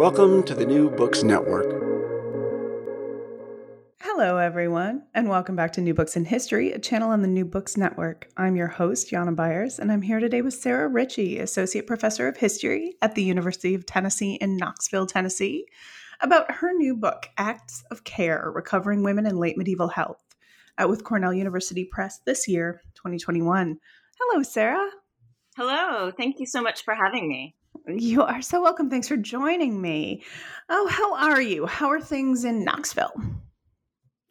Welcome to the New Books Network. Hello, everyone, and welcome back to New Books in History, a channel on the New Books Network. I'm your host, Jana Byars, and I'm here today with Sara Ritchey, Associate Professor of History at the University of Tennessee in Knoxville, Tennessee, about her new book, Acts of Care Recovering Women in Late Medieval Health, out with Cornell University Press this year, 2021. Hello, Sara. Hello. Thank you so much for having me. You are so welcome. Thanks for joining me. Oh, how are you? How are things in Knoxville?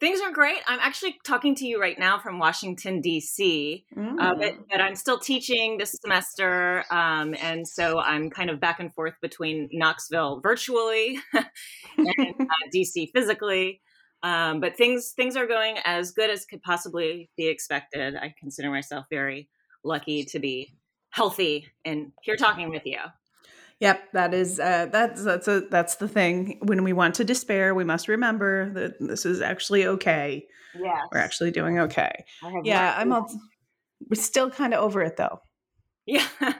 Things are great. I'm actually talking to you right now from Washington, D.C., mm. uh, but, but, I'm still teaching this semester. Um, and so I'm kind of back and forth between Knoxville virtually and uh, D.C. physically. Um, but things things are going as good as could possibly be expected. I consider myself very lucky to be healthy and here talking with you. Yep, that is uh, that's that's a, that's the thing. When we want to despair, we must remember that this is actually okay. Yeah, we're actually doing okay. Yeah, I'm all, we're still kind of over it though. Yeah,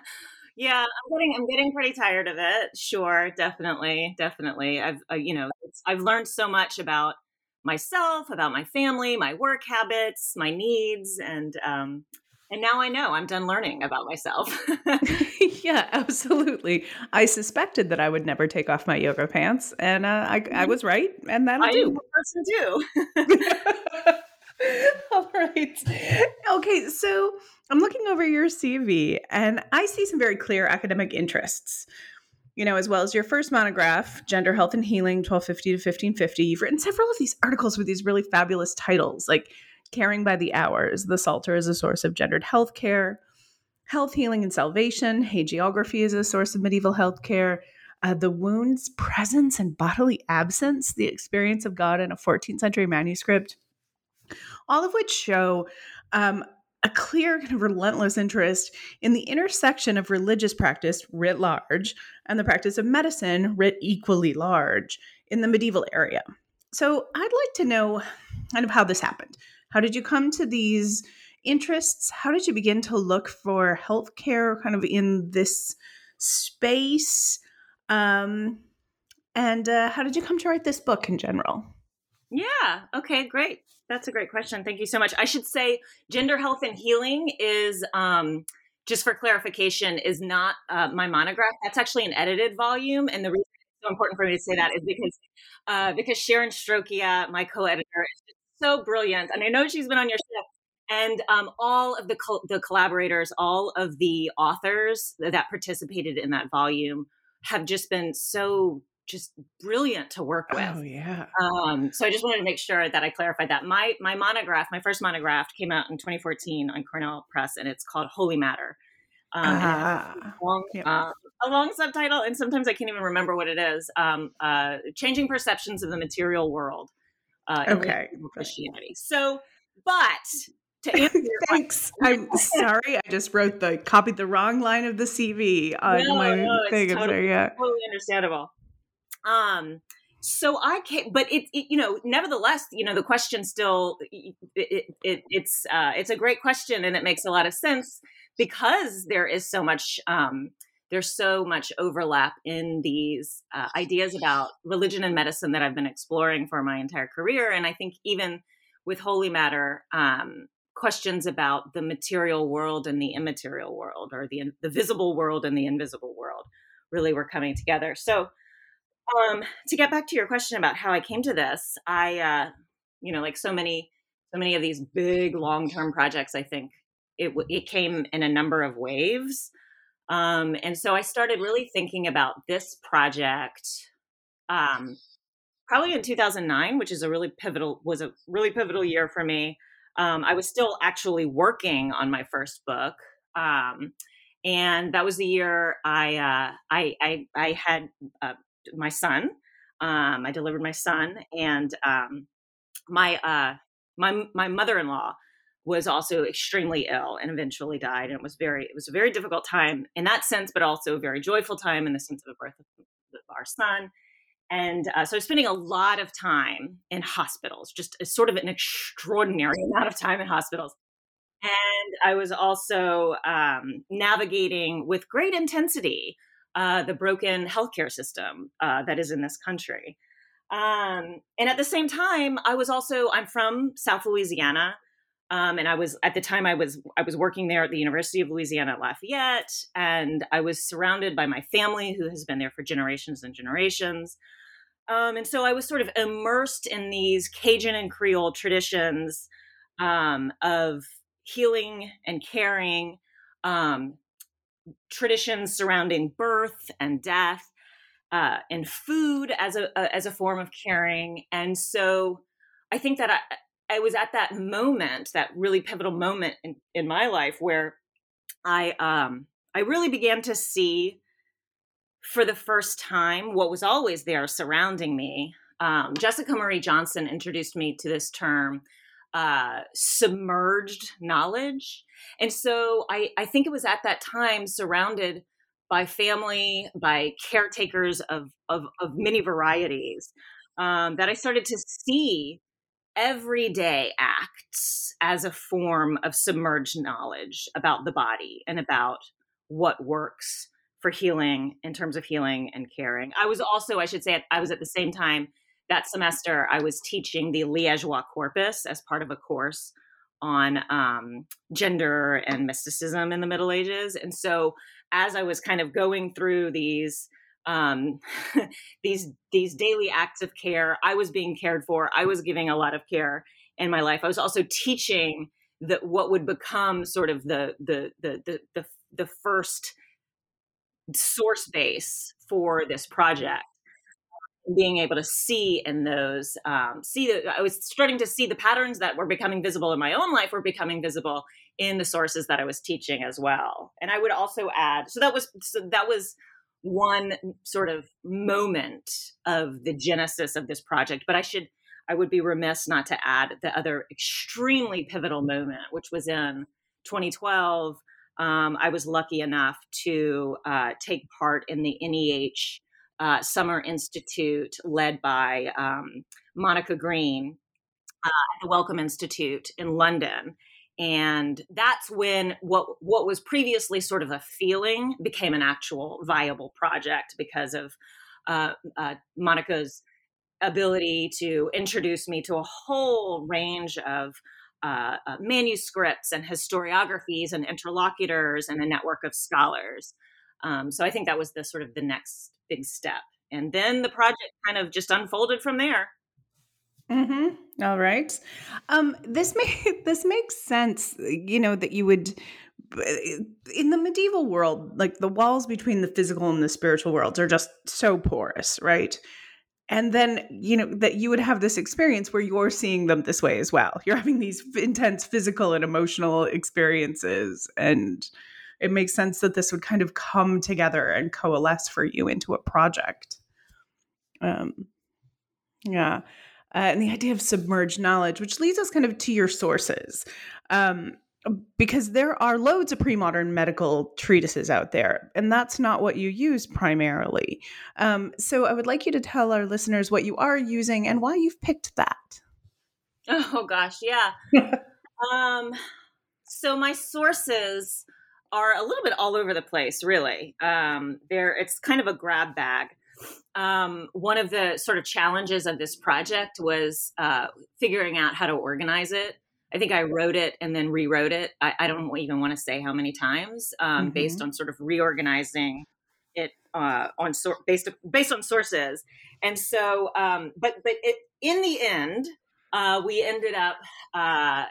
yeah, I'm getting I'm getting pretty tired of it. Sure, definitely, definitely. I've uh, you know I've learned so much about myself, about my family, my work habits, my needs, and um, and now I know I'm done learning about myself. yeah, absolutely. I suspected that I would never take off my yoga pants, and uh, I, I mm-hmm. was right, and that'll I do. person do. All right. Okay, so I'm looking over your CV, and I see some very clear academic interests. You know, as well as your first monograph, Gender, Health, and Healing, 1250 to 1550. You've written several of these articles with these really fabulous titles, like Caring by the Hours, the Psalter is a source of gendered health care, Health, Healing, and Salvation, Hagiography is a source of medieval health care, uh, The Wound's Presence and Bodily Absence, the experience of God in a 14th century manuscript, all of which show um, a clear kind of relentless interest in the intersection of religious practice writ large and the practice of medicine writ equally large in the medieval area. So I'd like to know kind of how this happened. How did you come to these interests? How did you begin to look for healthcare kind of in this space? Um, and uh, how did you come to write this book in general? Yeah, okay, great. That's a great question. Thank you so much. I should say gender health and healing is um, just for clarification is not uh, my monograph. That's actually an edited volume and the reason it's so important for me to say that is because uh, because Sharon Strocchia, my co-editor, is so brilliant. And I know she's been on your show. And um, all of the co- the collaborators, all of the authors that participated in that volume have just been so just brilliant to work with. Oh yeah. Um, so I just wanted to make sure that I clarified that. My my monograph, my first monograph, came out in 2014 on Cornell Press, and it's called Holy Matter. Um, ah, long, yep. uh, a long subtitle, and sometimes I can't even remember what it is. Um, uh, Changing perceptions of the material world uh, okay. Christianity. So, but to answer Thanks. I'm sorry. I just wrote the copied the wrong line of the CV on no, my no, thing. It's totally, yeah. totally understandable. Um, so I can't, but it, it, you know, nevertheless, you know, the question still, it, it, it, it's, uh, it's a great question, and it makes a lot of sense because there is so much, um, there's so much overlap in these uh, ideas about religion and medicine that I've been exploring for my entire career, and I think even with Holy Matter, um, questions about the material world and the immaterial world, or the the visible world and the invisible world, really were coming together. So um, to get back to your question about how I came to this, I, uh, you know, like so many, so many of these big long-term projects, I think it it came in a number of waves, um, and so I started really thinking about this project, um, probably in 2009, which is a really pivotal was a really pivotal year for me. Um, I was still actually working on my first book. Um, and that was the year I uh, I, I, I had uh, my son. Um, I delivered my son, and um, my uh, my my mother in law was also extremely ill and eventually died. And it was very it was a very difficult time in that sense, but also a very joyful time in the sense of the birth of our son. And uh, so spending a lot of time in hospitals, just a, sort of an extraordinary amount of time in hospitals. And I was also um, navigating with great intensity uh, the broken healthcare system uh, that is in this country. Um, and at the same time, I was also I'm from South Louisiana, um, and I was at the time I was I was working there at the University of Louisiana Lafayette, and I was surrounded by my family who has been there for generations and generations. Um, and so I was sort of immersed in these Cajun and Creole traditions um, of healing and caring, um, traditions surrounding birth and death uh, and food as a, a, as a form of caring. And so I think that I, I was at that moment, that really pivotal moment in, in my life where I um, I really began to see for the first time what was always there surrounding me. Um, Jessica Marie Johnson introduced me to this term uh, submerged knowledge. And so I, I think it was at that time surrounded by family, by caretakers of, of, of many varieties, um, that I started to see everyday acts as a form of submerged knowledge about the body and about what works for healing in terms of healing and caring. I was also, I should say, I was at the same time that semester, I was teaching the Liégeois corpus as part of a course on um, gender and mysticism in the Middle Ages. And so, as I was kind of going through these um, these these daily acts of care, I was being cared for. I was giving a lot of care in my life. I was also teaching that what would become sort of the the the the the, the first source base for this project being able to see in those um, see that i was starting to see the patterns that were becoming visible in my own life were becoming visible in the sources that i was teaching as well and i would also add so that was so that was one sort of moment of the genesis of this project but i should i would be remiss not to add the other extremely pivotal moment which was in 2012 um, i was lucky enough to uh, take part in the neh uh, Summer Institute led by um, Monica Green uh, at the Wellcome Institute in London. And that's when what what was previously sort of a feeling became an actual viable project because of uh, uh Monica's ability to introduce me to a whole range of uh, uh, manuscripts and historiographies and interlocutors and a network of scholars. Um, so I think that was the sort of the next big step. And then the project kind of just unfolded from there. Mm-hmm. All right. Um, this may this makes sense. You know that you would in the medieval world, like the walls between the physical and the spiritual worlds are just so porous, right? And then you know that you would have this experience where you're seeing them this way as well. You're having these intense physical and emotional experiences, and it makes sense that this would kind of come together and coalesce for you into a project. Um, yeah. Uh, and the idea of submerged knowledge, which leads us kind of to your sources. Um, because there are loads of pre-modern medical treatises out there and that's not what you use primarily. Um, so i would like you to tell our listeners what you are using and why you've picked that. Oh gosh yeah. Um, so my sources are a little bit all over the place really. Um, there it's kind of a grab bag um, one of the sort of challenges of this project was uh, figuring out how to organize it I think I wrote it and then rewrote it. I, I don't even want to say how many times, um, mm-hmm. based on sort of reorganizing it uh, on sor- based based on sources. And so, um, but but it, in the end, uh, we ended up uh,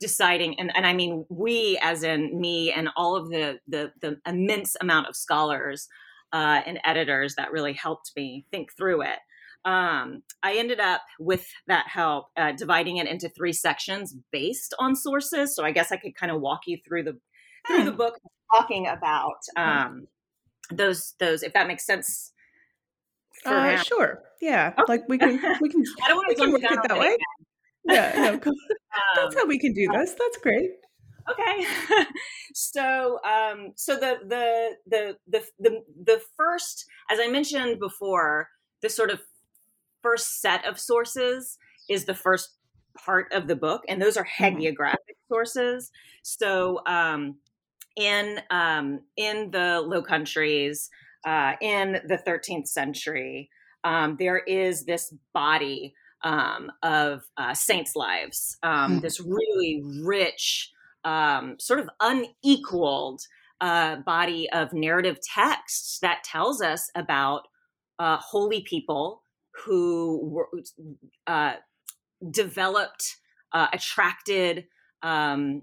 deciding, and, and I mean we, as in me, and all of the the, the immense amount of scholars uh, and editors that really helped me think through it um, I ended up with that help uh, dividing it into three sections based on sources. So I guess I could kind of walk you through the through the hmm. book talking about um, those those if that makes sense. Uh, sure. Yeah. Okay. Like we can we can I don't want to work it that way. Yeah. No, that's um, how we can do this. That's great. Okay. so um so the the the the the the first as I mentioned before the sort of first set of sources is the first part of the book, and those are mm-hmm. hagiographic sources. So, um, in um, in the Low Countries, uh, in the 13th century, um, there is this body um, of uh, saints' lives, um, mm. this really rich, um, sort of unequaled uh, body of narrative texts that tells us about uh, holy people who were, uh, developed, uh, attracted um,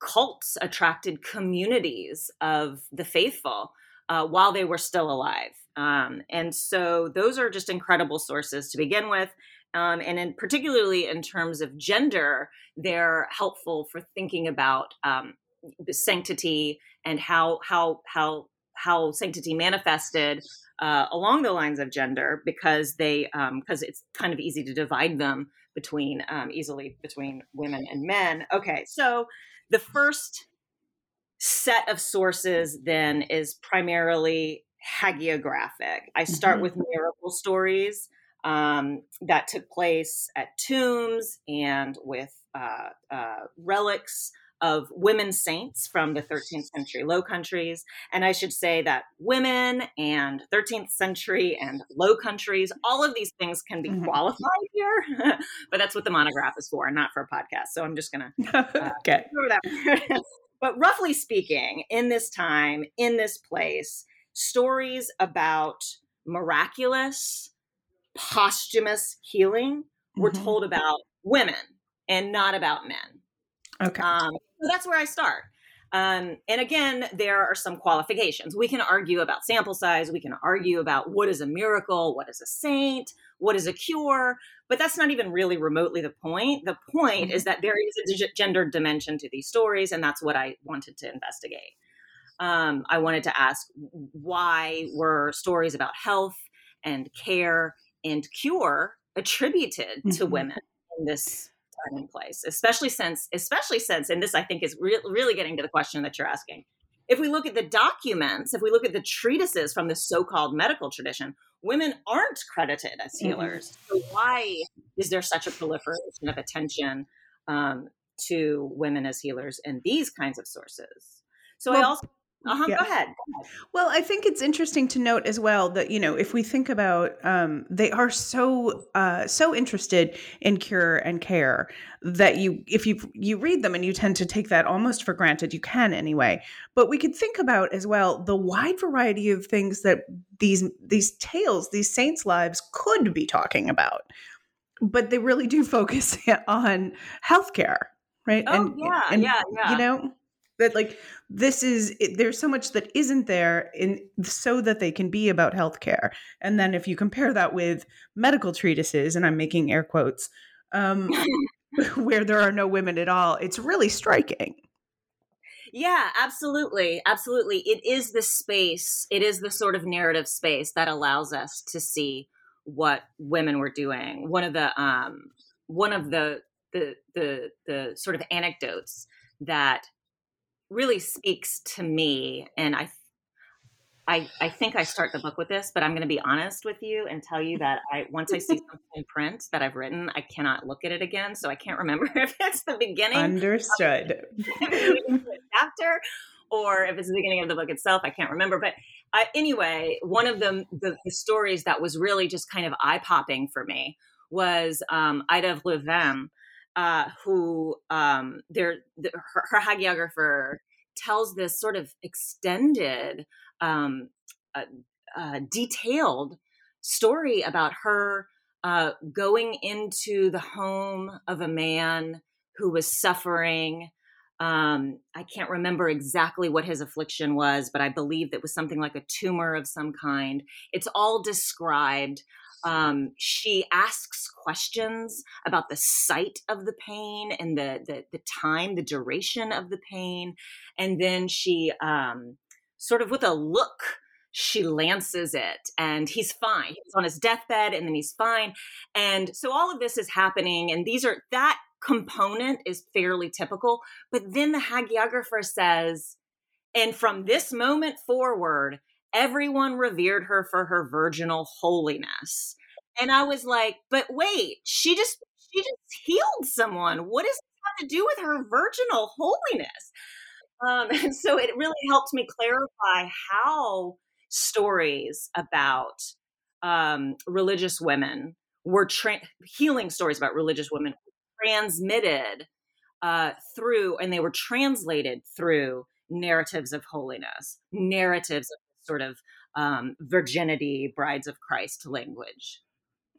cults, attracted communities of the faithful uh, while they were still alive. Um, and so those are just incredible sources to begin with. Um, and in, particularly in terms of gender, they're helpful for thinking about um, sanctity and how how how how sanctity manifested uh, along the lines of gender because they because um, it's kind of easy to divide them between um, easily between women and men. Okay, so the first set of sources then is primarily hagiographic. I start mm-hmm. with miracle stories um, that took place at tombs and with uh, uh, relics of women saints from the 13th century Low Countries. And I should say that women and 13th century and Low Countries, all of these things can be mm-hmm. qualified here, but that's what the monograph is for, not for a podcast. So I'm just going to uh, okay. that. but roughly speaking, in this time, in this place, stories about miraculous, posthumous healing were mm-hmm. told about women and not about men. Okay. Um, so that's where I start. Um, and again, there are some qualifications. We can argue about sample size. We can argue about what is a miracle, what is a saint, what is a cure, but that's not even really remotely the point. The point mm-hmm. is that there is a gendered dimension to these stories, and that's what I wanted to investigate. Um, I wanted to ask why were stories about health and care and cure attributed mm-hmm. to women in this time and place, especially since, especially since, and this I think is re- really getting to the question that you're asking. If we look at the documents, if we look at the treatises from the so-called medical tradition, women aren't credited as mm-hmm. healers. Mm-hmm. So why is there such a proliferation of attention um, to women as healers in these kinds of sources? So well, I also uh-huh, yeah. go, ahead. go ahead. Well, I think it's interesting to note as well that you know if we think about um, they are so uh, so interested in cure and care that you if you you read them and you tend to take that almost for granted. You can anyway, but we could think about as well the wide variety of things that these these tales, these saints' lives could be talking about, but they really do focus on healthcare, right? Oh and, yeah, and, yeah, yeah. You know that like this is it, there's so much that isn't there in so that they can be about healthcare. And then if you compare that with medical treatises and i'm making air quotes um, where there are no women at all it's really striking. Yeah absolutely absolutely. It is the space it is the sort of narrative space that allows us to see what women were doing. One of the um, one of the the the the sort of anecdotes that really speaks to me, and I I, I think I start the book with this, but I'm going to be honest with you and tell you that I once I see something in print that I've written, I cannot look at it again. So I can't remember if it's the beginning. Understood. chapter or if it's the beginning of the book itself. I can't remember. But uh, anyway, one of the, the, the stories that was really just kind of eye popping for me was um, Ida of Louvain, uh, who um, the, her, her hagiographer tells this sort of extended um, uh, uh, detailed story about her uh, going into the home of a man who was suffering. Um, I can't remember exactly what his affliction was, but I believe it was something like a tumor of some kind. It's all described. Um, she asks questions about the site of the pain and the, the, the time, the duration of the pain, and then she um, sort of with a look she lances it and he's fine. He's on his deathbed and then he's fine. And so all of this is happening and these are that component is fairly typical. But then the hagiographer says and from this moment forward everyone revered her for her virginal holiness. And i was like but wait she just she just healed someone. What does this have to do with her virginal holiness? Um, and so it really helped me clarify how stories about um, religious women were tra- healing stories about religious women transmitted uh, through, and they were translated through narratives of holiness, narratives of sort of um, virginity, brides of Christ language.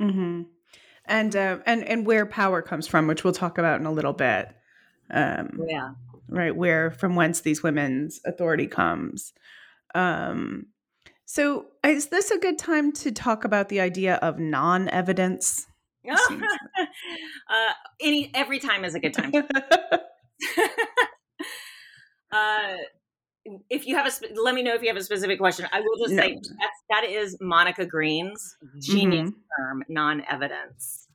Mm-hmm. And uh, and and where power comes from, which we'll talk about in a little bit. Um, yeah right where from whence these women's authority comes um so is this a good time to talk about the idea of non-evidence uh, any every time is a good time uh if you have a let me know if you have a specific question. I will just no. say that's that is monica green's genius mm-hmm. term non-evidence.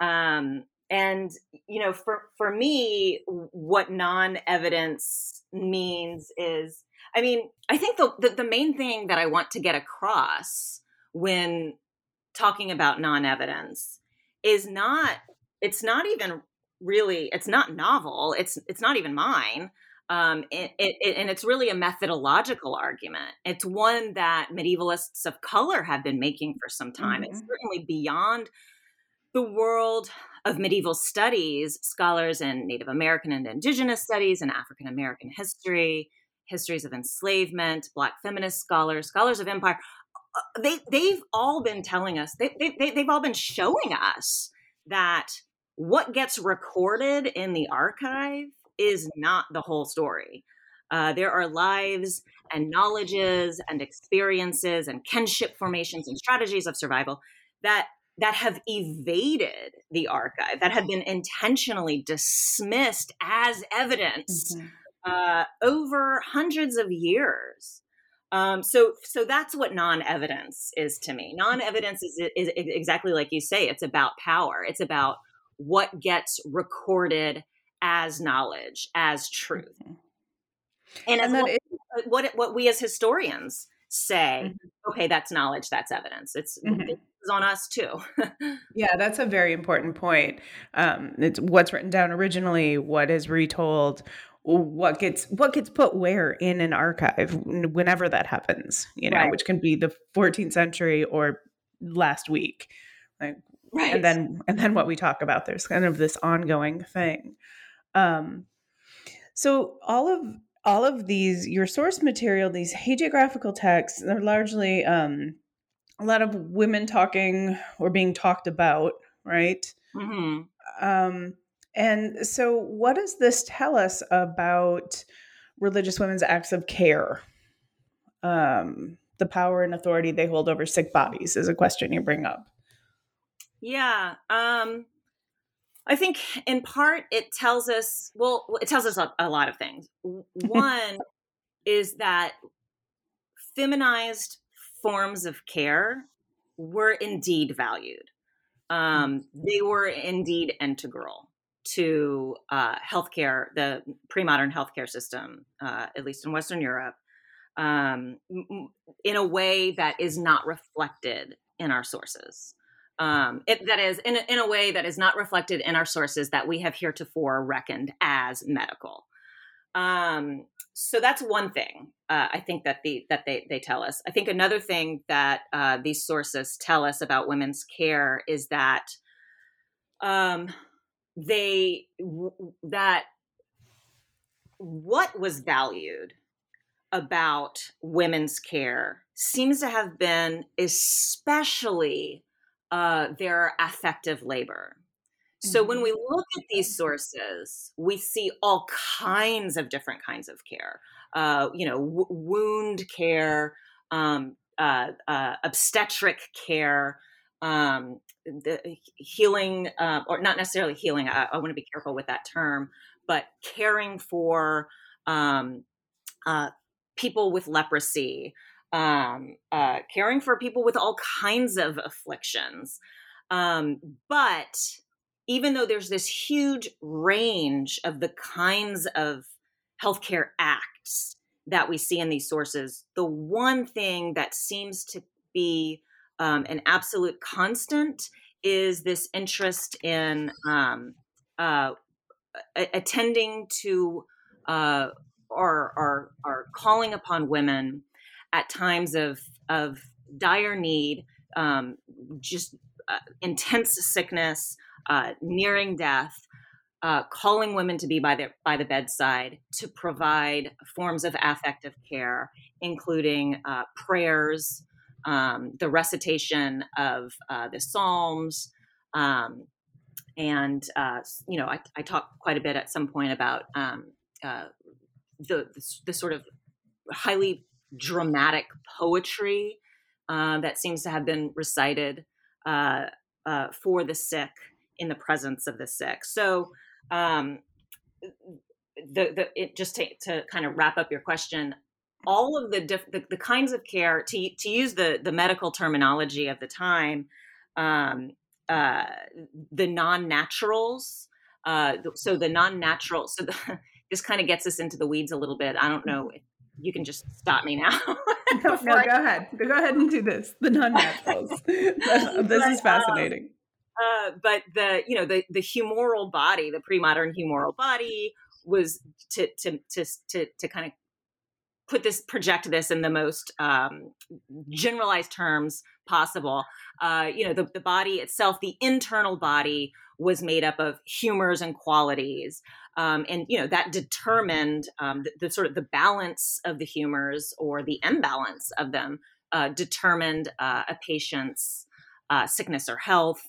Um and you know for for me what non-evidence means is i mean i think the, the, the main thing that i want to get across when talking about non-evidence is not it's not even really it's not novel. It's it's not even mine um, it, it, and it's really a methodological argument. It's one that medievalists of color have been making for some time. Mm-hmm. It's certainly beyond the world of medieval studies, scholars in Native American and Indigenous studies and African American history, histories of enslavement, Black feminist scholars, scholars of empire, uh, they they've all been telling us they, they, they've all been showing us that what gets recorded in the archive is not the whole story. Uh, there are lives and knowledges and experiences and kinship formations and strategies of survival that that have evaded the archive, that have been intentionally dismissed as evidence mm-hmm. uh, over hundreds of years. Um, so, so that's what non-evidence is to me. Non-evidence is, is, is exactly like you say. It's about power. It's about what gets recorded as knowledge, as truth, mm-hmm. and, and as what, is- what, what we as historians say. Mm-hmm. Okay, that's knowledge. That's evidence. It's mm-hmm on us too. yeah, that's a very important point. Um, it's what's written down originally, what is retold, what gets what gets put where in an archive whenever that happens. You know, right. which can be the 14th century or last week. Like, right. And then and then what we talk about. There's kind of this ongoing thing. Um, so all of all of these your source material these hagiographical texts they're largely um, a lot of women talking or being talked about, right? Mm-hmm. Um, and so, what does this tell us about religious women's acts of care? Um, the power and authority they hold over sick bodies is a question you bring up. Yeah. Um, I think in part it tells us, well, it tells us a, a lot of things. One is that feminized forms of care were indeed valued. Um, they were indeed integral to uh, healthcare, the pre-modern healthcare system, uh, at least in Western Europe, um, in a way that is not reflected in our sources. Um, it, that is, in, in a way that is not reflected in our sources that we have heretofore reckoned as medical. Um, so that's one thing uh, I think that the that they they tell us. I think another thing that uh, these sources tell us about women's care is that um, they w- that what was valued about women's care seems to have been especially uh, their affective labor. So when mm-hmm. we look at these sources, we see all kinds of different kinds of care. Uh, you know, w- wound care, um, uh, uh, obstetric care, um, the healing, uh, or not necessarily healing. I, I want to be careful with that term, but caring for um, uh, people with leprosy, um, uh, caring for people with all kinds of afflictions. Um, but even though there's this huge range of the kinds of healthcare acts that we see in these sources, the one thing that seems to be um, an absolute constant is this interest in um, uh, attending to uh, or, or, or calling upon women at times of, of dire need, um, just uh, intense sickness, uh, nearing death, uh, calling women to be by the by the bedside to provide forms of affective care, including uh, prayers, um, the recitation of uh, the Psalms, um, and uh, you know, I, I talked quite a bit at some point about um, the, the, the sort of highly dramatic poetry uh, that seems to have been recited for the sick in the presence of the sick. So, um, the the it just to, to kind of wrap up your question, all of the, diff, the, the kinds of care to to use the the medical terminology of the time, um, uh, the non naturals. Uh, so the non natural. So the, this kind of gets us into the weeds a little bit. I don't know. If you can just stop me now. no, no go ahead. Go ahead and do this. The non naturals. this but, is fascinating. Um, uh, but the you know the the humoral body, the pre-modern humoral body, was to to to to, to kind of put this project this in the most um, generalized terms possible uh, you know the, the body itself the internal body was made up of humors and qualities um, and you know that determined um, the, the, sort of the balance of the humors or the imbalance of them uh, determined uh, a patient's uh, sickness or health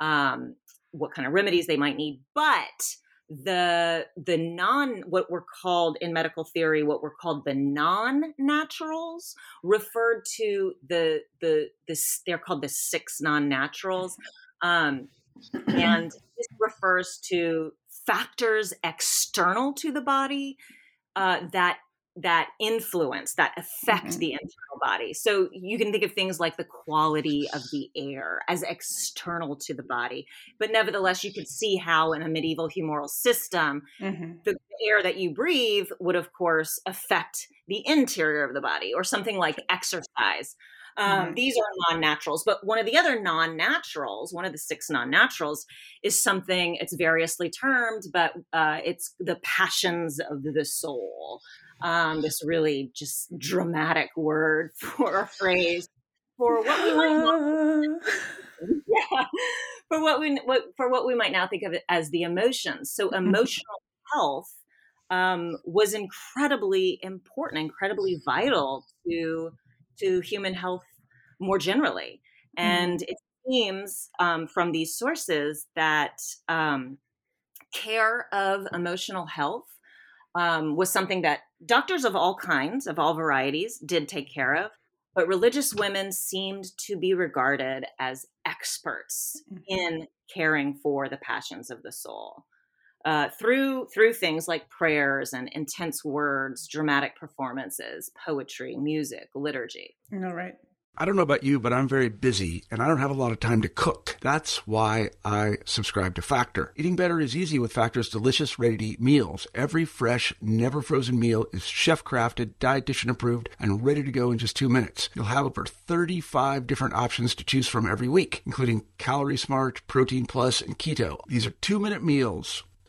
um, what kind of remedies they might need. But the the non what were called in medical theory what were called the non naturals referred to the the this they're called the six non naturals um, and this refers to factors external to the body uh, that that influence that affect mm-hmm. the internal body so you can think of things like the quality of the air as external to the body but nevertheless you could see how in a medieval humoral system mm-hmm. the air that you breathe would of course affect the interior of the body or something like exercise um, mm-hmm. These are non naturals. But one of the other non naturals, one of the six non naturals, is something, it's variously termed, but uh, it's the passions of the soul um, this really just dramatic word for a phrase for what we might not, yeah, for what we what, for what we might now think of it as the emotions. So mm-hmm. emotional health um, was incredibly important, incredibly vital to to human health more generally. And mm. it seems um, from these sources that um, care of emotional health um, was something that doctors of all kinds, of all varieties, did take care of. But religious women seemed to be regarded as experts mm-hmm. in caring for the passions of the soul. Uh, through through things like prayers and intense words, dramatic performances, poetry, music, liturgy. All right. I don't know about you, but I'm very busy and I don't have a lot of time to cook. That's why I subscribe to Factor. Eating better is easy with Factor's delicious, ready to eat meals. Every fresh, never frozen meal is chef crafted, dietitian approved, and ready to go in just two minutes. You'll have over 35 different options to choose from every week, including Calorie Smart, Protein Plus, and Keto. These are two minute meals.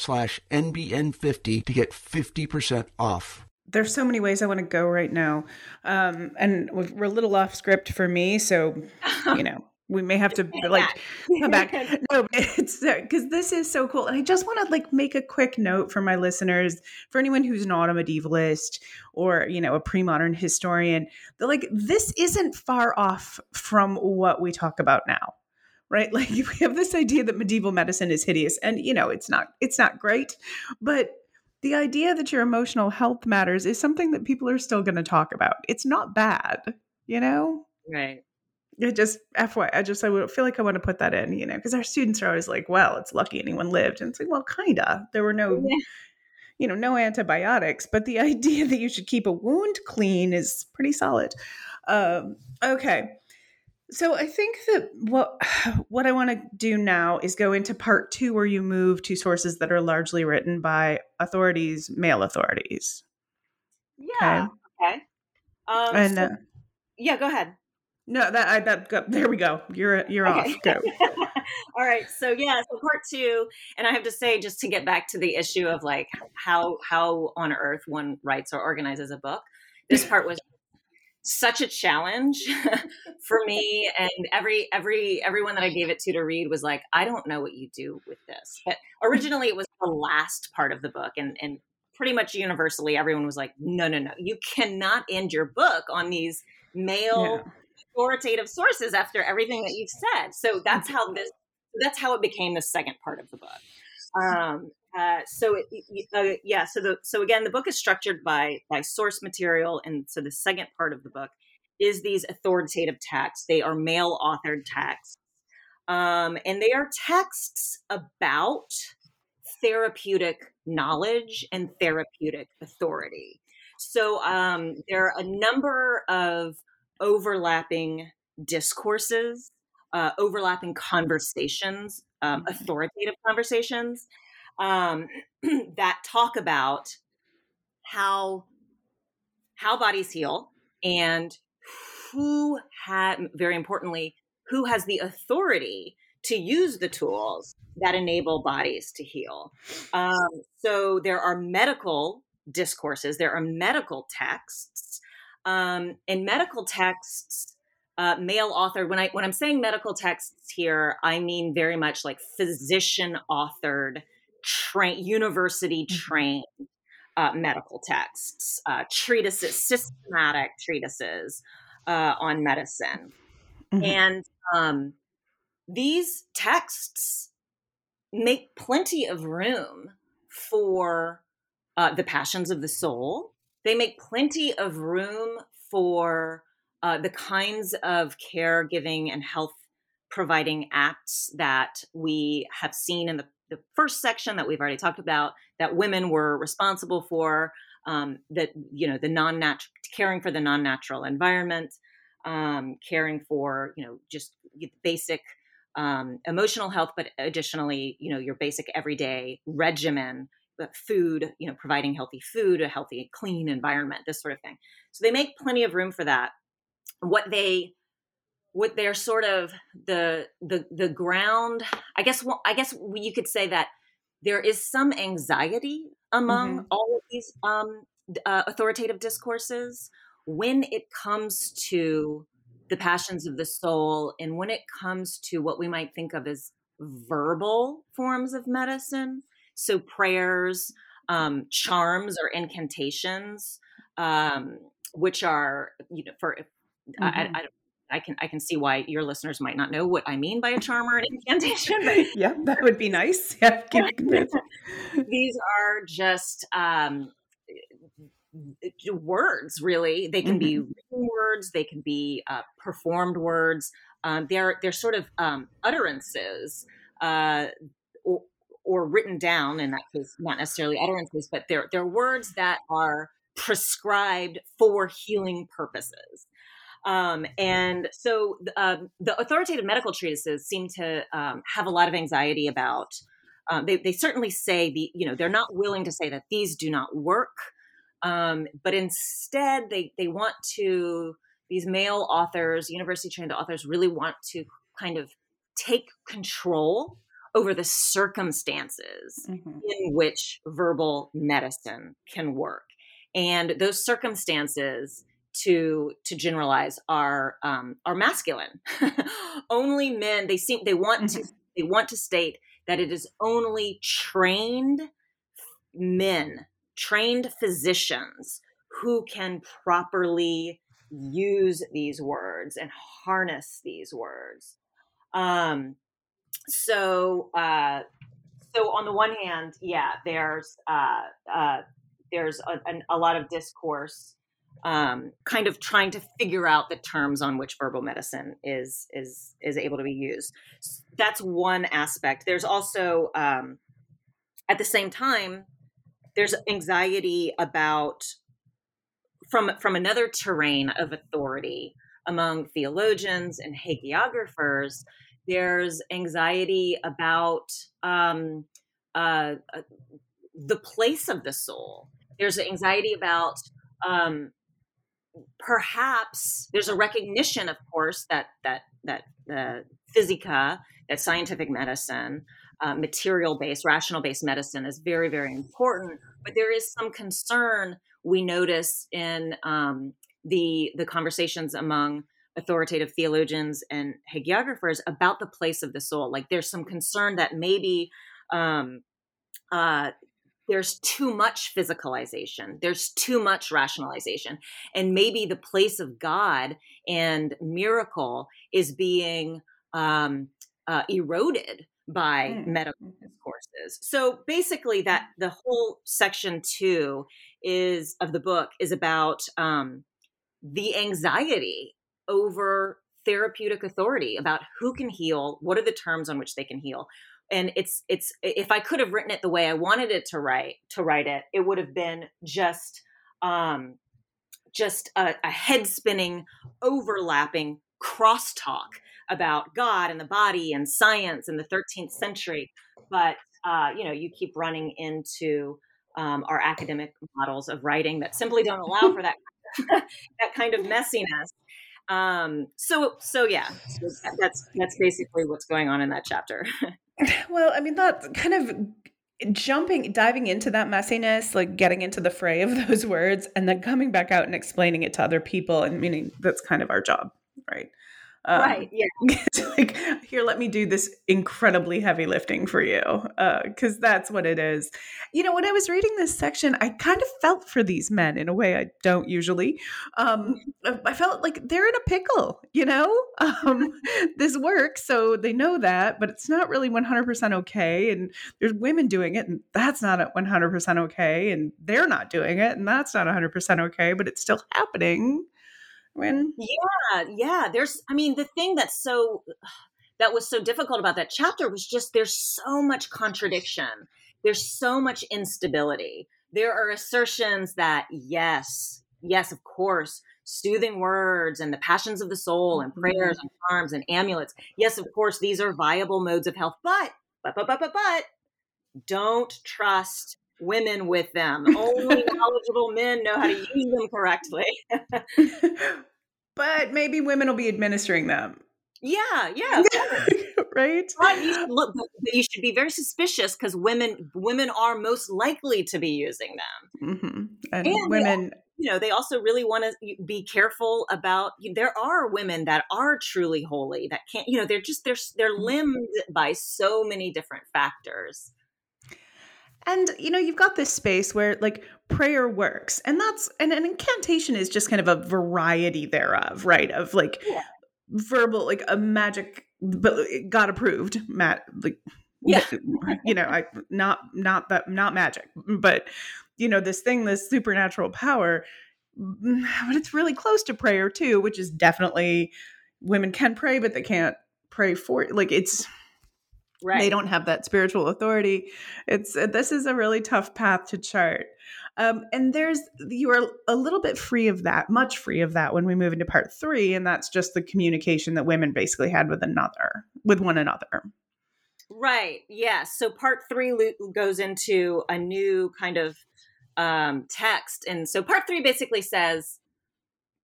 slash NBN50 to get 50% off. There's so many ways I want to go right now. Um, and we're a little off script for me. So, you know, we may have to like come back. No, it's because this is so cool. And I just want to like make a quick note for my listeners, for anyone who's not a medievalist or, you know, a pre-modern historian, that like this isn't far off from what we talk about now right? Like we have this idea that medieval medicine is hideous and you know it's not it's not great but the idea that your emotional health matters is something that people are still going to talk about. It's not bad you know? Right. I just fyi i just i feel like i want to put that in you know because our students are always like well it's lucky anyone lived. And it's like well kinda. There were no yeah. you know no antibiotics but the idea that you should keep a wound clean is pretty solid. Um, okay so I think that what what I want to do now is go into part two, where you move to sources that are largely written by authorities, male authorities. Yeah. Okay. okay. Um, and so, uh, yeah, go ahead. No, that I that go, there we go. You're you're okay. off. Go. All right. So yeah, so part two, and I have to say, just to get back to the issue of like how how on earth one writes or organizes a book. This part was such a challenge for me and every every everyone that i gave it to to read was like i don't know what you do with this. But originally it was the last part of the book and and pretty much universally everyone was like no no no. You cannot end your book on these male yeah. authoritative sources after everything that you've said. So that's how this that's how it became the second part of the book. Um, uh, so it, uh, yeah, so the so again, the book is structured by by source material, and so the second part of the book is these authoritative texts. They are male authored texts, um, and they are texts about therapeutic knowledge and therapeutic authority. So um, there are a number of overlapping discourses, uh, overlapping conversations, um, mm-hmm. authoritative conversations um, that talk about how how bodies heal and who had very importantly who has the authority to use the tools that enable bodies to heal. Um, so there are medical discourses there are medical texts um, and medical texts uh, male author when i when i'm saying medical texts here i mean very much like physician authored train university mm-hmm. trained uh, medical texts, uh, treatises, systematic treatises uh, on medicine, mm-hmm. and um, these texts make plenty of room for uh, the passions of the soul. They make plenty of room for uh, the kinds of caregiving and health providing acts that we have seen in the the first section that we've already talked about that women were responsible for um, that you know the non-natural caring for the non-natural environment um, caring for you know just basic um, emotional health but additionally you know your basic everyday regimen food you know providing healthy food a healthy clean environment this sort of thing. So they make plenty of room for that. What they what they're sort of the the the ground i guess i guess you could say that there is some anxiety among mm-hmm. all of these um, uh, authoritative discourses when it comes to the passions of the soul and when it comes to what we might think of as verbal forms of medicine so prayers um, charms or incantations, um, which are you know for mm-hmm. I, I, I can I can see why your listeners might not know what I mean by a charm or an incantation. But yeah, that would be nice. Yeah, these are just um, words. Really, they can mm-hmm. be written words. They can be uh, performed words. Um, they're they're sort of um, utterances. Uh, or, or written down in that case, not necessarily utterances, but they're they're words that are prescribed for healing purposes. Um, and so um, the authoritative medical treatises seem to um, have a lot of anxiety about. Um, they, they certainly say the you know they're not willing to say that these do not work, um, but instead they they want to these male authors, university trained authors, really want to kind of take control over the circumstances mm-hmm. in which verbal medicine can work. And those circumstances to to generalize are um, are masculine. only men they seem they want mm-hmm. to they want to state that it is only trained men, trained physicians who can properly use these words and harness these words. Um, so uh, so on the one hand, yeah, there's uh, uh, there's a, a, lot of discourse um, kind of trying to figure out the terms on which verbal medicine is is is able to be used. That's one aspect. There's also um, at the same time there's anxiety about from from another terrain of authority among theologians and hagiographers. There's anxiety about um, uh, uh, the place of the soul. There's anxiety about um, perhaps there's a recognition, of course, that that that the physica, that scientific medicine, uh, material based, rational based medicine is very very important. But there is some concern we notice in um, the the conversations among authoritative theologians and hagiographers about the place of the soul. Like there's some concern that maybe um, uh, there's too much physicalization, there's too much rationalization. And maybe the place of God and miracle is being um, uh, eroded by mm. medical discourses. So basically, that the whole section two is of the book is about um, the anxiety over therapeutic authority about who can heal, what are the terms on which they can heal, and it's it's if i could have written it the way i wanted it to write to write it it would have been just um just a, a head spinning overlapping crosstalk about god and the body and science in the 13th century. But uh, you know you keep running into um, our academic models of writing that simply don't allow for that that kind of messiness um, so so yeah so that's that's basically what's going on in that chapter Well, I mean, that kind of jumping, diving into that messiness, like getting into the fray of those words, and then coming back out and explaining it to other people, and meaning that's kind of our job, right? Um, right. Yeah. like, here, let me do this incredibly heavy lifting for you, because uh, that's what it is. You know, when I was reading this section, I kind of felt for these men in a way I don't usually. Um, I felt like they're in a pickle. You know, um, this works, so they know that, but it's not really one hundred percent okay. And there's women doing it, and that's not one hundred percent okay. And they're not doing it, and that's not one hundred percent okay. But it's still happening when yeah yeah there's i mean the thing that's so that was so difficult about that chapter was just there's so much contradiction. There's so much instability. There are assertions that yes yes of course soothing words and the passions of the soul and prayers mm-hmm. and charms and amulets. Yes of course these are viable modes of health but but but but but but don't trust women with them. Only knowledgeable men know how to use them correctly. but maybe women will be administering them. Yeah, yeah. right? But you should look you should be very suspicious because women women are most likely to be using them. Mm-hmm. And, and, women you know they also really want to be careful about there are women that are truly holy that can't you know they're just they're they're mm-hmm. limbed by so many different factors And you know, you've got this space where like prayer works. And that's and an incantation is just kind of a variety thereof, right? Of like yeah. verbal, like a magic but uh, God approved, Matt like yeah you know i not not that not magic but you know this thing this supernatural power mm, but it's really close to prayer too which is definitely women can pray but they can't pray for like it's right they don't have that spiritual authority it's uh, this is a really tough path to chart um, and there's you are a little bit free of that much free of that when we move into part three and that's just the communication that women basically had with another with one another Right. Yes. So part three goes into a new kind of um, text. And so part three basically says,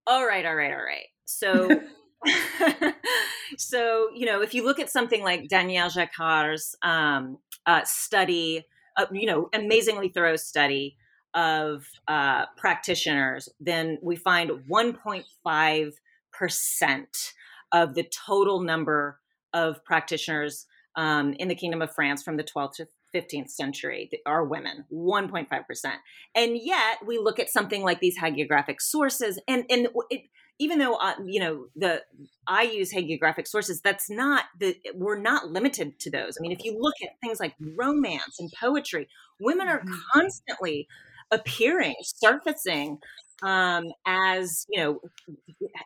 all right, all right, all right. So, so, you know, if you look at something like Danielle Jacquart's um, uh, study, uh, you know, amazingly thorough study of uh, practitioners, then we find 1.5% of the total number of practitioners um, in the Kingdom of France from the 12th to 15th century are women 1.5% and yet we look at something like these hagiographic sources and and it, even though uh, you know the i use hagiographic sources that's not the we're not limited to those i mean if you look at things like romance and poetry women are mm-hmm. constantly appearing surfacing um, as you know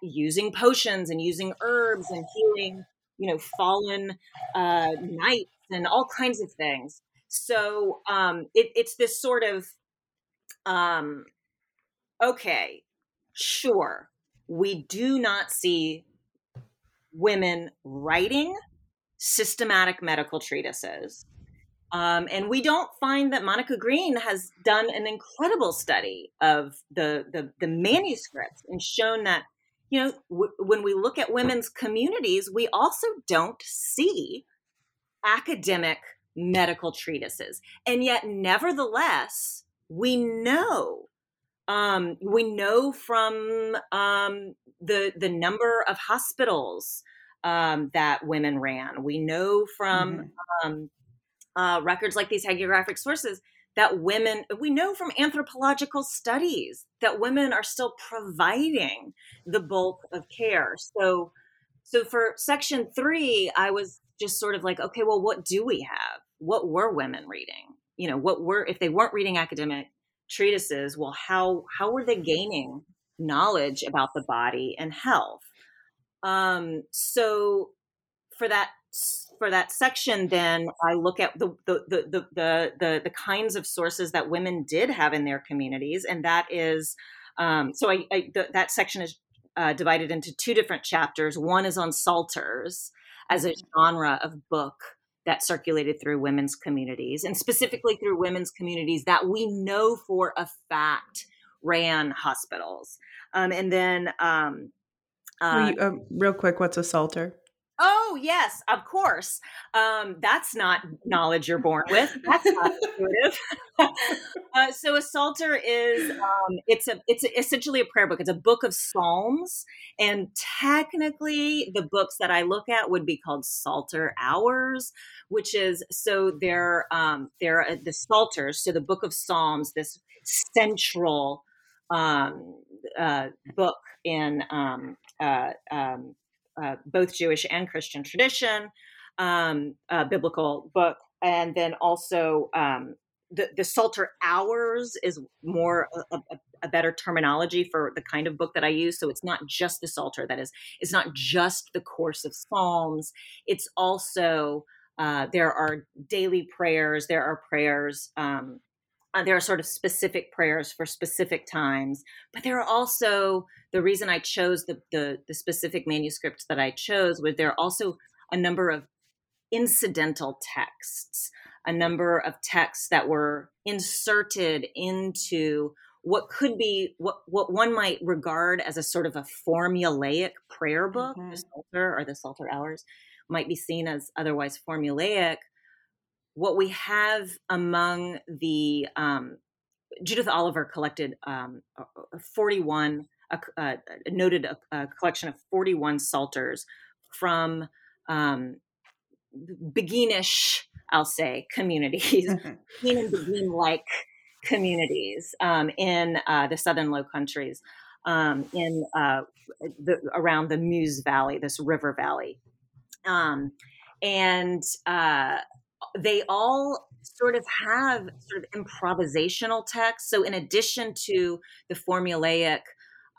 using potions and using herbs and healing you know, fallen uh, knights and all kinds of things. So um, it, it's this sort of, um, okay, sure, we do not see women writing systematic medical treatises. Um, and we don't find that Monica Green has done an incredible study of the, the, the manuscripts and shown that you know, w- when we look at women's communities, we also don't see academic medical treatises. And yet, nevertheless, we know. Um, we know from um, the the number of hospitals um, that women ran. We know from mm-hmm. Um, uh, records like these hagiographic sources that women, we know from anthropological studies that women are still providing the bulk of care. So, so for section three, I was just sort of like, okay, well, what do we have? What were women reading? You know, what were, if they weren't reading academic treatises, well, how, how were they gaining knowledge about the body and health? Um, so for that for that section, then I look at the the, the the the the the kinds of sources that women did have in their communities, and that is um, so. I, I that section is uh, divided into two different chapters. One is on psalters as a genre of book that circulated through women's communities, and specifically through women's communities that we know for a fact ran hospitals. Um, and then, um, uh, you, um, real quick, what's a psalter? Oh yes, of course. Um, that's not knowledge you're born with. That's not intuitive. uh, so a psalter is um, it's a it's essentially a prayer book. It's a book of psalms, and technically, the books that I look at would be called psalter hours, which is so they're um, they're uh, the psalters. So the book of psalms, this central um, uh, book in um, uh, um, uh, both Jewish and Christian tradition, um, biblical book, and then also um, the the Psalter hours is more a, a, a, better terminology for the kind of book that I use. So it's not just the Psalter that is. It's not just the course of Psalms. It's also uh, there are daily prayers. There are prayers. Um, uh, there are sort of specific prayers for specific times, but there are also the reason I chose the, the, the specific manuscripts that I chose was there are also a number of incidental texts, a number of texts that were inserted into what could be what what one might regard as a sort of a formulaic prayer book, mm-hmm. the Psalter or the Psalter Hours might be seen as otherwise formulaic, what we have among the um, Judith Oliver collected um, 41, uh, uh, noted a, a, collection of 41 psalters from um, beguinish I'll say, communities, mm-hmm. human being like communities um, in uh, the southern Low Countries, um, in uh, the, around the Meuse Valley, this river valley, um, and uh, they all sort of have sort of improvisational texts. So, in addition to the formulaic,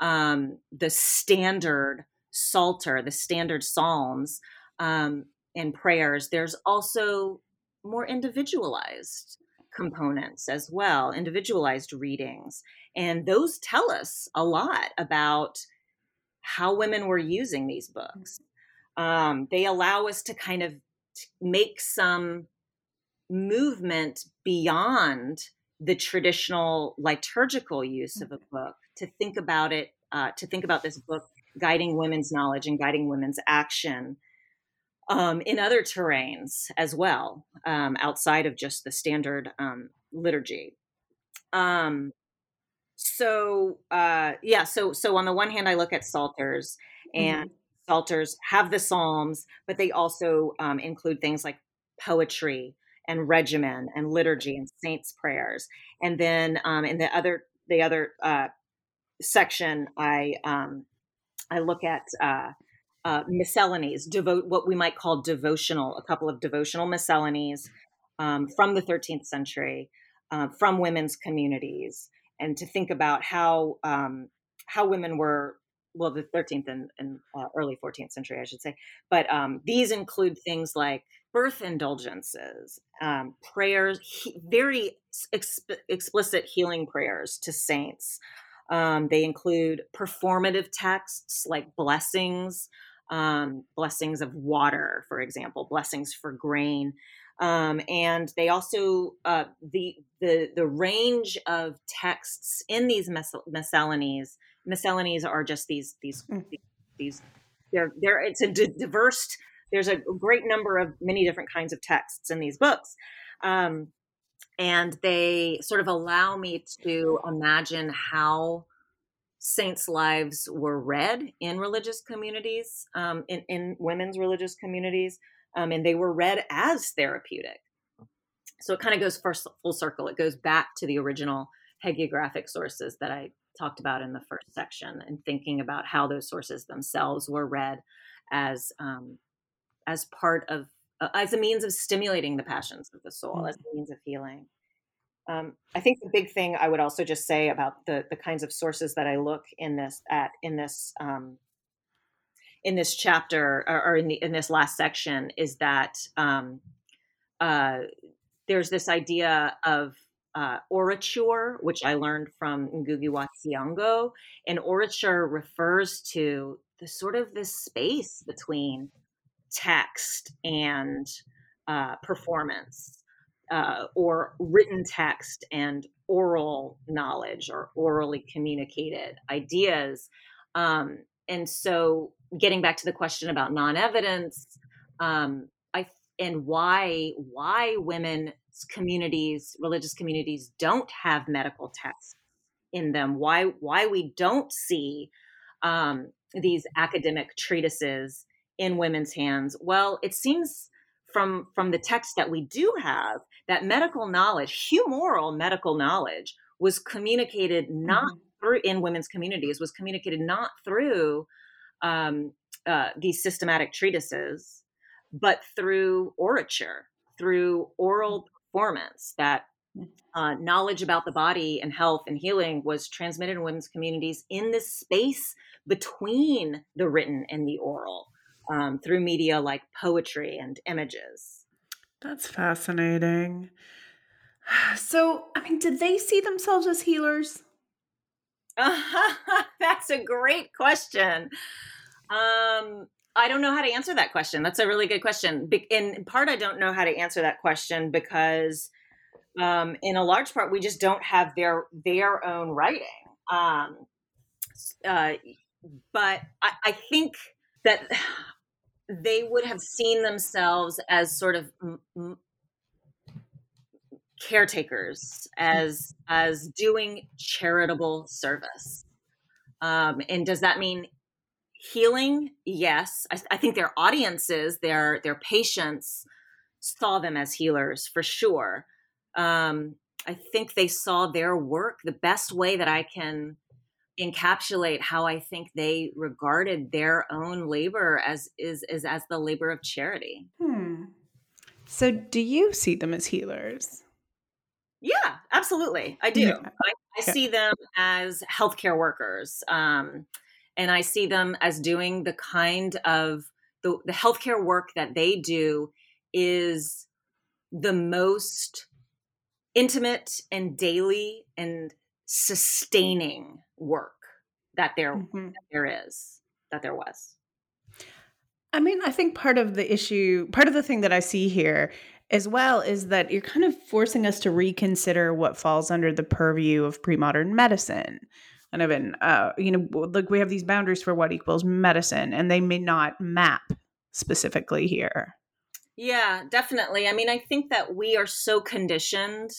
um, the standard Psalter, the standard Psalms, um, and prayers, there's also more individualized components as well, individualized readings. And those tell us a lot about how women were using these books. Um, they allow us to kind of make some movement beyond the traditional liturgical use of a mm-hmm. book to think about it, uh, to think about this book guiding women's knowledge and guiding women's action um, in other terrains as well, um, outside of just the standard um, liturgy. Um, so uh, yeah, so so on the one hand, I look at psalters, and mm-hmm. psalters have the psalms, but they also um, include things like poetry and regimen and liturgy and saints prayers, and then um, in the other the other uh, section, I I look at uh, uh, miscellanies, devote what we might call devotional, a couple of devotional miscellanies um, from the 13th century, uh, from women's communities, and to think about how um, how women were well, the 13th and, and uh, early 14th century, I should say. But um, these include things like birth indulgences, um, prayers, he, very explicit healing prayers to saints. Um, they include performative texts like blessings, um, blessings of water, for example, blessings for grain. Um, and they also uh, the the the range of texts in these miscellanies. Miscellanies are just these these mm. these they're they're it's a d- diverse. There's a great number of many different kinds of texts in these books. Um, and they sort of allow me to imagine how saints' lives were read in religious communities, um, in, in, women's religious communities, um, and they were read as therapeutic. So it kind of goes first full circle. It goes back to the original hagiographic sources that I talked about in the first section, and thinking about how those sources themselves were read as um, as part of uh, as a means of stimulating the passions of the soul, mm-hmm. as a means of healing. Um, I think the big thing I would also just say about the the kinds of sources that I look in this at in this um, in this chapter or, or, in the in this last section is that um, uh, there's this idea of uh, orature, which I learned from Ngugi wa Thiong'o, and orature refers to the sort of this space between text and uh, performance uh, or written text and oral knowledge or orally communicated ideas. Um, and so, getting back to the question about non-evidence, um, I and why why women's communities, religious communities, don't have medical texts in them. Why why we don't see um, these academic treatises in women's hands? Well, it seems from from the text that we do have that medical knowledge humoral medical knowledge was communicated not mm-hmm. through in women's communities was communicated not through um, uh, these systematic treatises but through orature through oral performance that mm. uh, knowledge about the body and health and healing was transmitted in women's communities in the space between the written and the oral um, through media like poetry and images. That's fascinating. So, I mean, did they see themselves as healers? That's a great question. Um, I don't know how to answer that question. That's a really good question. In part, I don't know how to answer that question because, um, in a large part, we just don't have their their own writing. Um, uh, but I, I think that they would have seen themselves as sort of m- caretakers as as doing charitable service um, and does that mean healing yes I, I, think their audiences their their patients saw them as healers for sure. Um, I think they saw their work the best way that I can encapsulate how I think they regarded their own labor as is, is as the labor of charity. Hmm. So do you see them as healers? Yeah, absolutely. I do. Yeah. I, I see them as healthcare workers. Um, and I see them as doing the kind of the, the healthcare work that they do is the most intimate and daily and sustaining work that there mm-hmm. that there is that there was i mean i think part of the issue part of the thing that i see here as well is that you're kind of forcing us to reconsider what falls under the purview of pre-modern medicine kind of in uh you know like we have these boundaries for what equals medicine and they may not map specifically here yeah, definitely. I mean, I think that we are so conditioned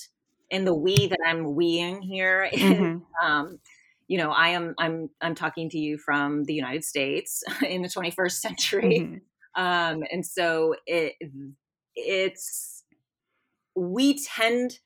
in the we that I'm weing here. Mm-hmm. um, you know, I am I'm I'm talking to you from the United States in the 21st century. Mm-hmm. Um, and so it it's we tend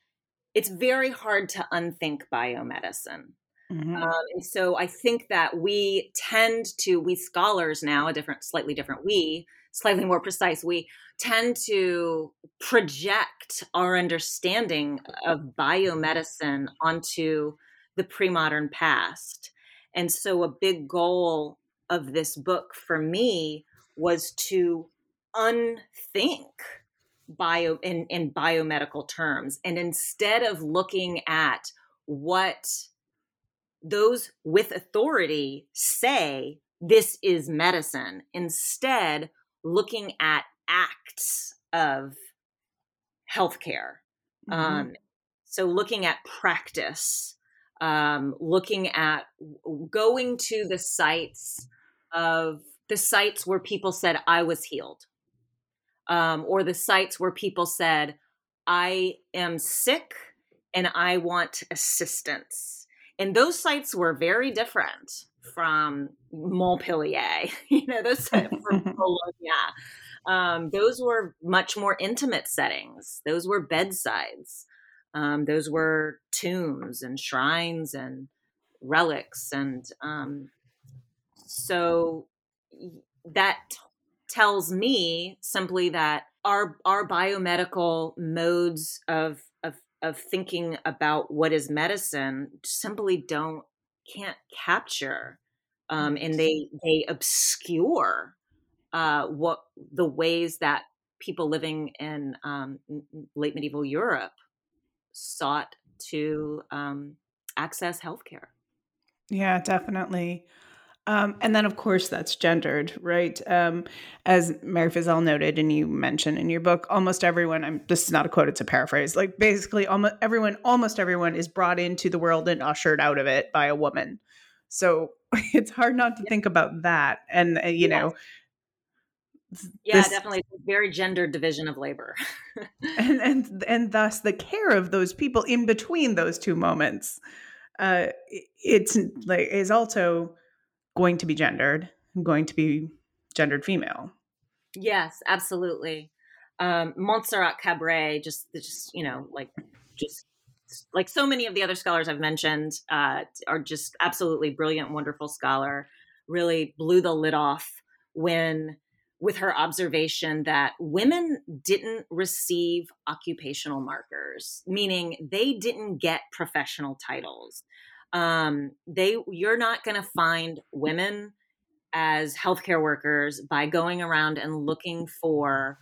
it's very hard to unthink biomedicine. Mm-hmm. Um, and so I think that we tend to, we scholars now, a different, slightly different we, slightly more precise, we tend to project our understanding of biomedicine onto the pre modern past. And so, a big goal of this book for me was to unthink bio in, in biomedical terms and instead of looking at what those with authority say this is medicine instead looking at acts of healthcare. Mm-hmm. Um, so, looking at practice, um, looking at going to the sites of the sites where people said, I was healed, um, or the sites where people said, I am sick and I want assistance. And those sites were very different from Montpellier, you know, those from Bologna. Um, those were much more intimate settings. Those were bedsides. Um, those were tombs and shrines and relics. And um, so that tells me simply that our our biomedical modes of of thinking about what is medicine simply don't can't capture um, and they they obscure uh, what the ways that people living in um, late medieval Europe sought to um, access healthcare. Yeah, definitely. Um, and then, of course, that's gendered, right? Um, as Mary Fissell noted, and you mentioned in your book, almost everyone. I'm, this is not a quote; it's a paraphrase. Like basically, almost everyone, almost everyone, is brought into the world and ushered out of it by a woman. So it's hard not to think about that, and uh, you know, yeah this, definitely very gendered division of labor and and and thus the care of those people in between those two moments uh it's like is also going to be gendered I'm going to be gendered female yes absolutely um montserrat cabré just just you know like just like so many of the other scholars i've mentioned uh are just absolutely brilliant wonderful scholar really blew the lid off when with her observation that women didn't receive occupational markers, meaning they didn't get professional titles. Um, they you're not going to find women as healthcare workers by going around and looking for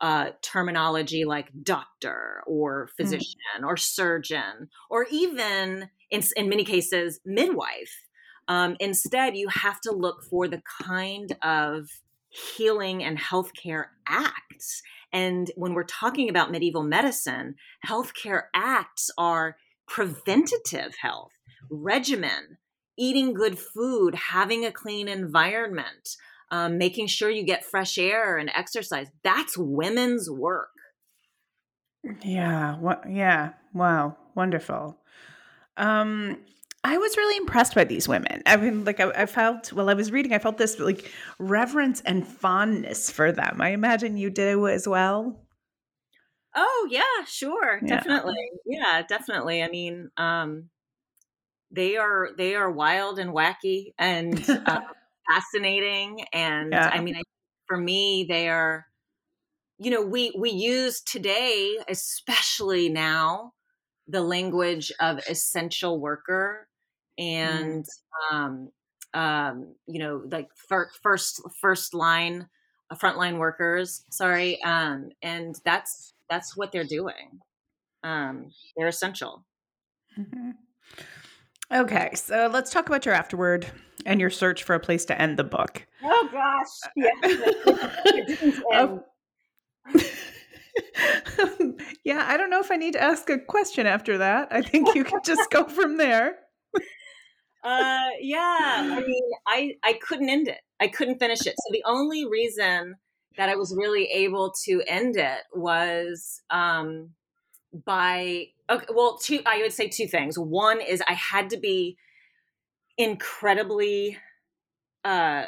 uh, terminology like doctor or hmm. physician mm. or surgeon or even in, in many cases midwife. Um, instead, you have to look for the kind of healing and healthcare acts. And when we're talking about medieval medicine, healthcare acts are preventative health, regimen, eating good food, having a clean environment, um, making sure you get fresh air and exercise. That's women's work. Yeah. What? Yeah. Wow. Wonderful. Um, I was really impressed by these women. I mean, like I, I, felt while I was reading, I felt this like reverence and fondness for them. I imagine you do as well. Oh yeah, sure, yeah. definitely. Yeah, definitely. I mean, um, they are they are wild and wacky and uh, fascinating, and yeah. I mean, I, for me, they are. You know, we we use today, especially now, the language of essential worker mm. and mm. um, um, you know, like fir- first first line, uh, frontline workers. Sorry, um, and that's that's what they're doing. Um, they're essential. Mm-hmm. Okay, so let's talk about your afterword and your search for a place to end the book. Oh gosh, yeah. yeah, I don't know if I need to ask a question after that. I think you can just go from there. uh, yeah, I mean, I I couldn't end it. I couldn't finish it. So the only reason that I was really able to end it was um, by okay, well, two. I would say two things. One is I had to be incredibly uh,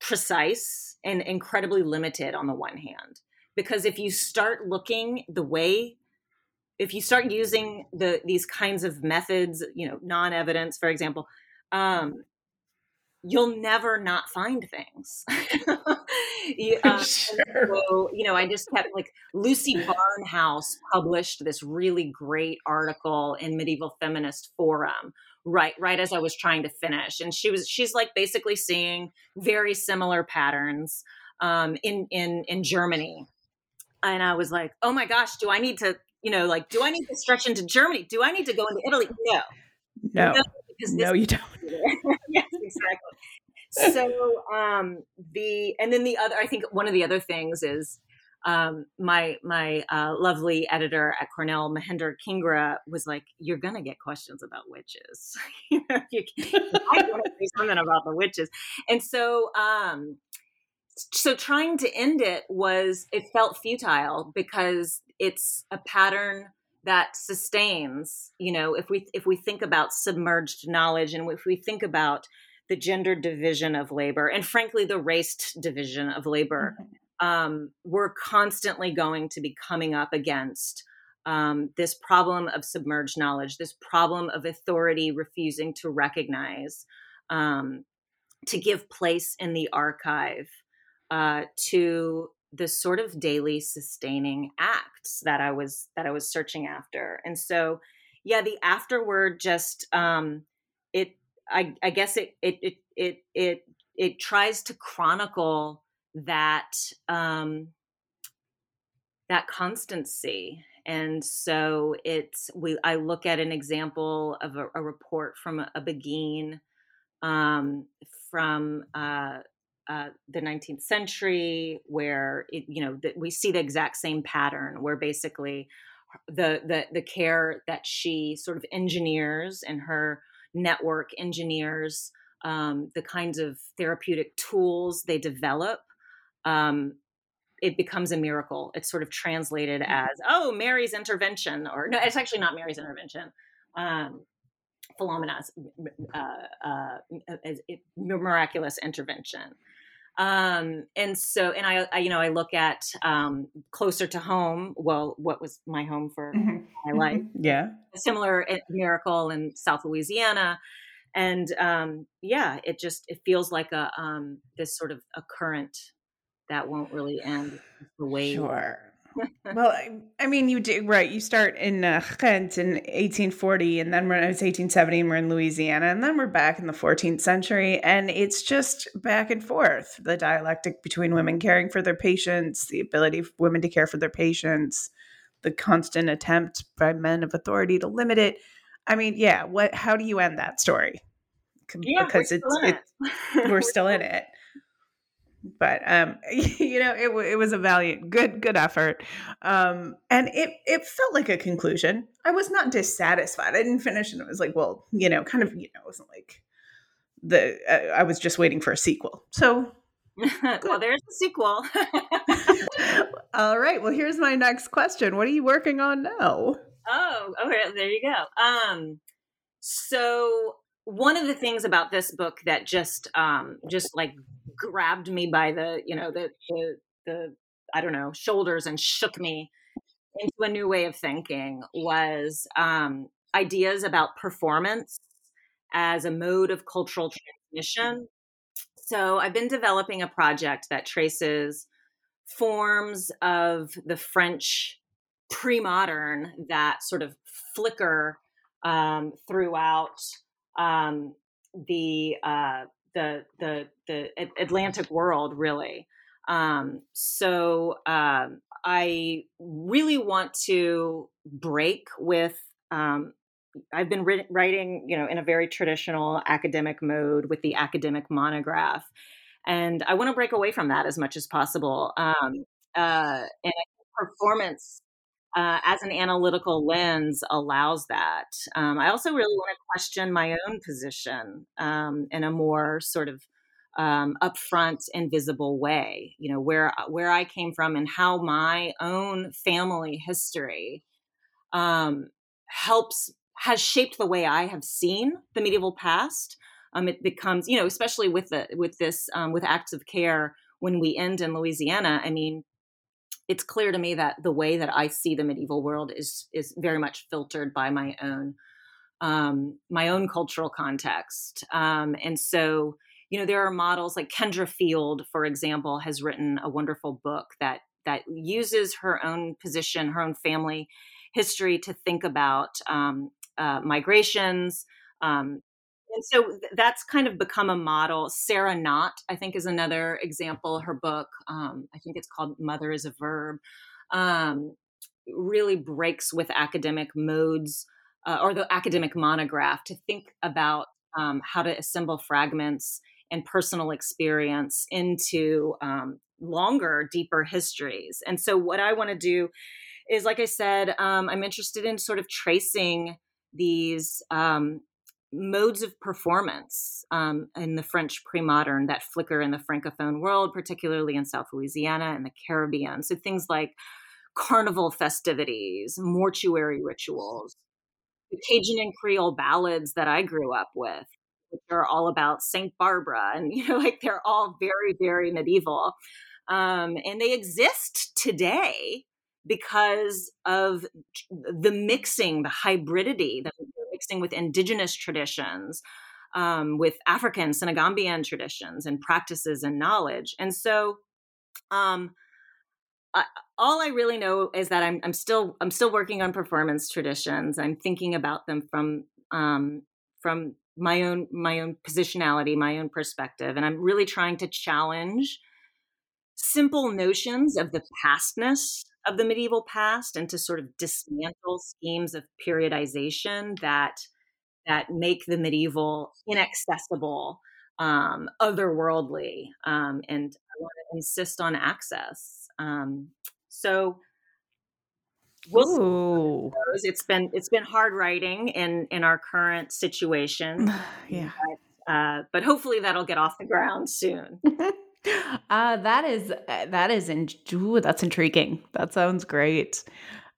precise and incredibly limited on the one hand because if you start looking the way if you start using the these kinds of methods you know non-evidence for example um, you'll never not find things you, um, sure. so you know i just kept like lucy barnhouse published this really great article in medieval feminist forum right right as i was trying to finish and she was she's like basically seeing very similar patterns um, in in in germany and I was like, oh my gosh, do I need to, you know, like, do I need to stretch into Germany? Do I need to go into Italy? No. No. no no, you don't. yes, exactly. So um the and then the other I think one of the other things is um, my my uh, lovely editor at Cornell, Mahinder Kingra, was like, "You're gonna get questions about witches. you know, you, I want to say something about the witches." And so, um, so trying to end it was it felt futile because it's a pattern that sustains you know if we if we think about submerged knowledge and if we think about the gender division of labor and frankly the raced division of labor mm-hmm. um, we're constantly going to be coming up against um, this problem of submerged knowledge this problem of authority refusing to recognize um, to give place in the archive uh, to the sort of daily sustaining acts that I was that I was searching after. And so, yeah, the afterword just um, it I, I guess it it it it it it tries to chronicle that um, that constancy. And so it's we i look at an example of a, a report from a, a beguine um, from uh, uh, the 19th century, where it, you know the, we see the exact same pattern, where basically the the the care that she sort of engineers and her network engineers um, the kinds of therapeutic tools they develop um, it becomes a miracle it's sort of translated mm-hmm. as oh mary's intervention or no it's actually not mary's intervention um, Philomena's uh, uh, miraculous intervention. Um, and so, and I, I, you know, I look at um, closer to home. Well, what was my home for mm-hmm. my life? Mm-hmm. Yeah, a similar miracle in South Louisiana, and um, yeah, it just it feels like a um, this sort of a current that won't really end the way. Sure well, I, I, mean, you do right. You start in uh, Ghent in 1840, and then when it's 1870, and we're in Louisiana, and then we're back in the 14th century, and it's just back and forth. The dialectic between women caring for their patients, the ability of women to care for their patients, the constant attempt by men of authority to limit it. I mean, yeah. What? How do you end that story? Yeah, because it's, it. we're still in it but um you know it, it was a valiant good good effort um and it it felt like a conclusion. I was not dissatisfied. I didn't finish and it was like well you know kind of you know it wasn't like the uh, i was just waiting for a sequel. So well there's a sequel. All right well here's my next question. What are you working on now? Oh okay there you go. Um so one of the things about this book that just um just like grabbed me by the you know the the the I don't know shoulders and shook me into a new way of thinking was um, ideas about performance as a mode of cultural transmission. So I've been developing a project that traces forms of the French pre modern that sort of flicker um, throughout um, the, uh, the, the, the Atlantic world, really. Um, so um, I really want to break with. Um, I've been ri- writing, you know, in a very traditional academic mode with the academic monograph, and I want to break away from that as much as possible. Um, uh, and performance uh, as an analytical lens allows that. Um, I also really want to question my own position um, in a more sort of um, upfront and visible way. You know where where I came from and how my own family history um, helps has shaped the way I have seen the medieval past. Um, it becomes you know especially with the with this um, with acts of care when we end in Louisiana. I mean, it's clear to me that the way that I see the medieval world is is very much filtered by my own um, my own cultural context, um, and so you know there are models like kendra field for example has written a wonderful book that that uses her own position her own family history to think about um, uh, migrations um, and so that's kind of become a model sarah knott i think is another example her book um, i think it's called mother is a verb um, really breaks with academic modes uh, or the academic monograph to think about um, how to assemble fragments and personal experience into um, longer, deeper histories. And so, what I want to do is, like I said, um, I'm interested in sort of tracing these um, modes of performance um, in the French pre modern that flicker in the Francophone world, particularly in South Louisiana and the Caribbean. So, things like carnival festivities, mortuary rituals, the Cajun and Creole ballads that I grew up with, which are all about Saint Barbara, and you know, like they're all very, very medieval, um, and they exist today because of the mixing, the hybridity, the mixing with indigenous traditions, um, with African, Senegambian traditions and practices and knowledge, and so. Um, I, all I really know is that I'm, I'm still I'm still working on performance traditions. I'm thinking about them from um, from my own my own positionality my own perspective and i'm really trying to challenge simple notions of the pastness of the medieval past and to sort of dismantle schemes of periodization that that make the medieval inaccessible um, otherworldly um, and i want to insist on access um, so We'll it's been it's been hard writing in in our current situation. yeah. But, uh, but hopefully that'll get off the ground soon. uh, that is uh, that is in, ooh, that's intriguing. That sounds great.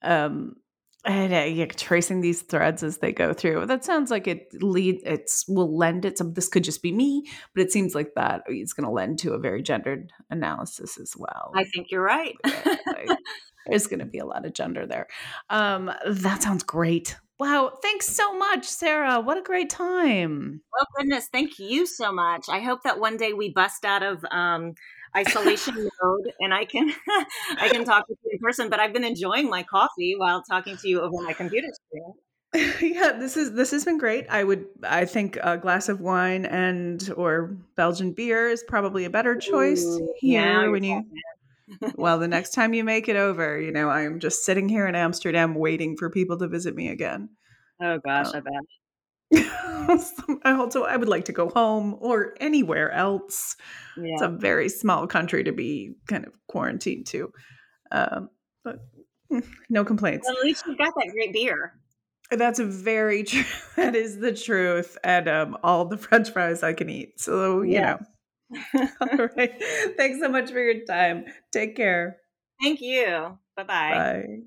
Um, and uh, yeah, tracing these threads as they go through. That sounds like it lead. It's will lend it. Some this could just be me, but it seems like that is going to lend to a very gendered analysis as well. I think you're right. There's going to be a lot of gender there. Um, that sounds great. Wow. Thanks so much, Sara. What a great time. Oh, goodness. Thank you so much. I hope that one day we bust out of um, isolation mode and I can I can talk with you in person. But I've been enjoying my coffee while talking to you over my computer screen. yeah this is this has been great i would i think a glass of wine and or belgian beer is probably a better choice Ooh, here when you well, the next time you make it over, you know, I'm just sitting here in Amsterdam waiting for people to visit me again. Oh gosh, um, I bet. I also I would like to go home or anywhere else. Yeah. It's a very small country to be kind of quarantined to. Um, but mm, no complaints. Well, at least you've got that great beer. That's very true. That is the truth. And um, all the French fries I can eat. So, you yeah. know, All right. Thanks so much for your time. Take care. Thank you. Bye-bye. Bye.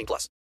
18 plus.